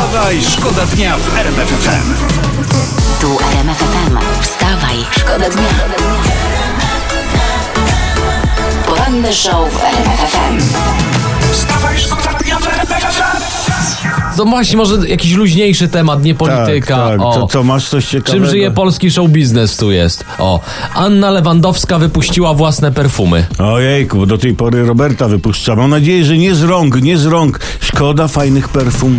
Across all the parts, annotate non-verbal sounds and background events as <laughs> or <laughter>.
Wstawaj, szkoda dnia w RMF FM. Tu RMF FM. Wstawaj, szkoda dnia. Poranny show w RMF FM. Wstawaj, szkoda dnia w RMF FM. To właśnie może jakiś luźniejszy temat, nie polityka. Tak, tak. O. To co, masz coś ciekawego? Czym żyje polski show biznes tu jest? O, Anna Lewandowska wypuściła własne perfumy. Ojejku, bo do tej pory Roberta wypuszcza. Mam nadzieję, że nie z rąk, nie z rąk. Szkoda fajnych perfum.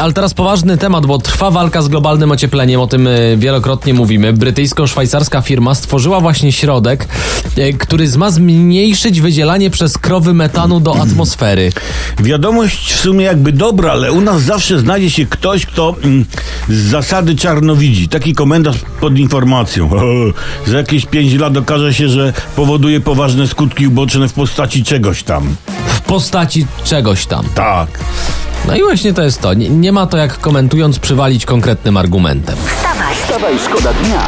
Ale teraz poważny temat, bo trwa walka z globalnym ociepleniem, o tym y, wielokrotnie mówimy. Brytyjsko-szwajcarska firma stworzyła właśnie środek, y, który ma zmniejszyć wydzielanie przez krowy metanu do atmosfery. Wiadomość w sumie jakby dobra, ale u nas zawsze znajdzie się ktoś, kto mm, z zasady czarno widzi. Taki komentarz pod informacją. <laughs> Za jakieś 5 lat okaże się, że powoduje poważne skutki uboczne w postaci czegoś tam. W postaci czegoś tam. Tak. No i właśnie to jest to. Nie, nie ma to jak komentując przywalić konkretnym argumentem. Wstawaj, Wstawaj, szkoda dnia.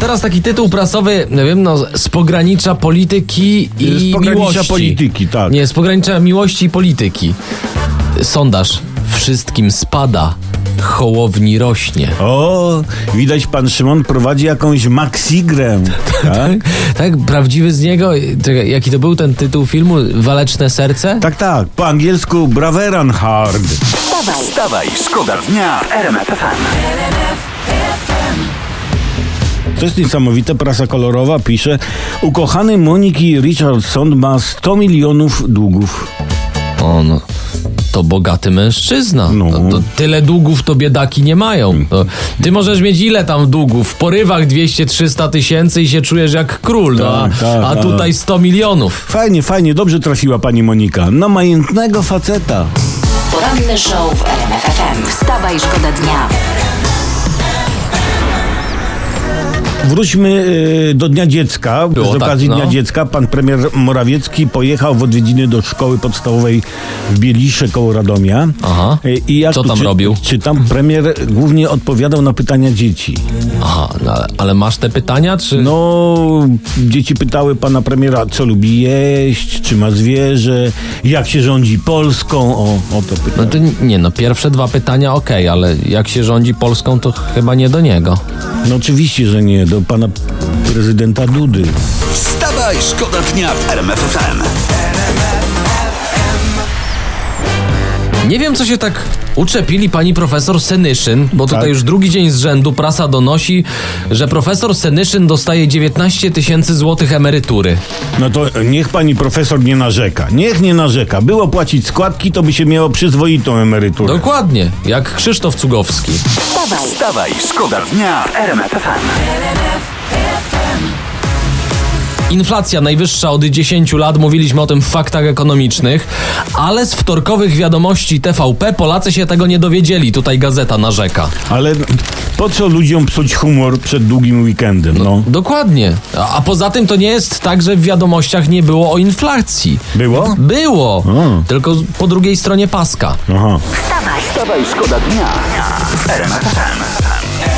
Teraz taki tytuł prasowy, nie wiem, no, z pogranicza polityki i Z pogranicza miłości. polityki, tak. Nie, z pogranicza miłości i polityki. Sondaż. Wszystkim spada, hołowni rośnie. O, widać pan Szymon prowadzi jakąś maxigrę. <laughs> Tak? Tak, prawdziwy z niego. Czekaj, jaki to był ten tytuł filmu? Waleczne serce? Tak, tak. Po angielsku Braveran Hard. wstawaj. Wstawaj, szkoda dnia w RMF FM. To jest niesamowite, prasa kolorowa pisze Ukochany Moniki Richardson ma 100 milionów długów. O, no. To bogaty mężczyzna. No. To, to tyle długów to biedaki nie mają. To, ty możesz mieć ile tam długów? W porywach 200-300 tysięcy i się czujesz jak król, no, a, Tak, tak, a tak. tutaj 100 milionów. Fajnie, fajnie, dobrze trafiła pani Monika. Na majętnego faceta. Poranny show w RMF FM. Wstawaj, szkoda dnia. Wróćmy y, do Dnia Dziecka. Było Z tak, okazji no. Dnia Dziecka pan premier Morawiecki pojechał w odwiedziny do szkoły podstawowej w Bielisze koło Radomia. Aha. Y, I jak Co tam robił? Czy tam premier głównie odpowiadał na pytania dzieci? Aha, no, ale- masz te pytania, czy... No, dzieci pytały pana premiera, co lubi jeść, czy ma zwierzę, jak się rządzi Polską. O, o to No pytanie. to nie, no pierwsze dwa pytania okej, ale jak się rządzi Polską, to chyba nie do niego. No oczywiście, że nie, do pana prezydenta Dudy. Wstawaj, szkoda dnia w RMF Nie wiem, co się tak uczepili pani profesor Senyszyn, bo tutaj Tak. już drugi dzień z rzędu prasa donosi, że profesor Senyszyn dostaje 19 tysięcy złotych emerytury. No to niech pani profesor nie narzeka. Niech nie narzeka. Było płacić składki, to by się miało przyzwoitą emeryturę. Dokładnie, jak Krzysztof Cugowski. Wstawaj, Wstawaj, szkoda dnia w RMF FM. Inflacja najwyższa od 10 lat, mówiliśmy o tym w faktach ekonomicznych, ale z wtorkowych wiadomości TVP Polacy się tego nie dowiedzieli, tutaj gazeta narzeka. Ale po co ludziom psuć humor przed długim weekendem, no? Dokładnie. A, a poza tym to nie jest tak, że w wiadomościach nie było o inflacji. Było? Było, O. tylko po drugiej stronie paska. Aha. wstawaj. Wstawaj, szkoda dnia w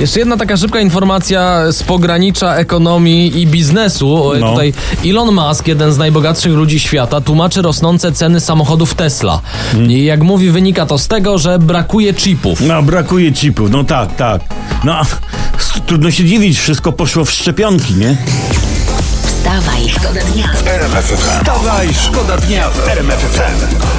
Jeszcze jedna taka szybka informacja z pogranicza ekonomii i biznesu. No. Tutaj Elon Musk, jeden z najbogatszych ludzi świata, tłumaczy rosnące ceny samochodów Tesla. Hmm. I jak mówi, wynika to z tego, że brakuje chipów. No, brakuje chipów, no tak, tak. No, <laughs> trudno się dziwić, wszystko poszło w szczepionki, nie? Wstawaj, szkoda dnia. RMF FM. Wstawaj, szkoda dnia w RMF FM.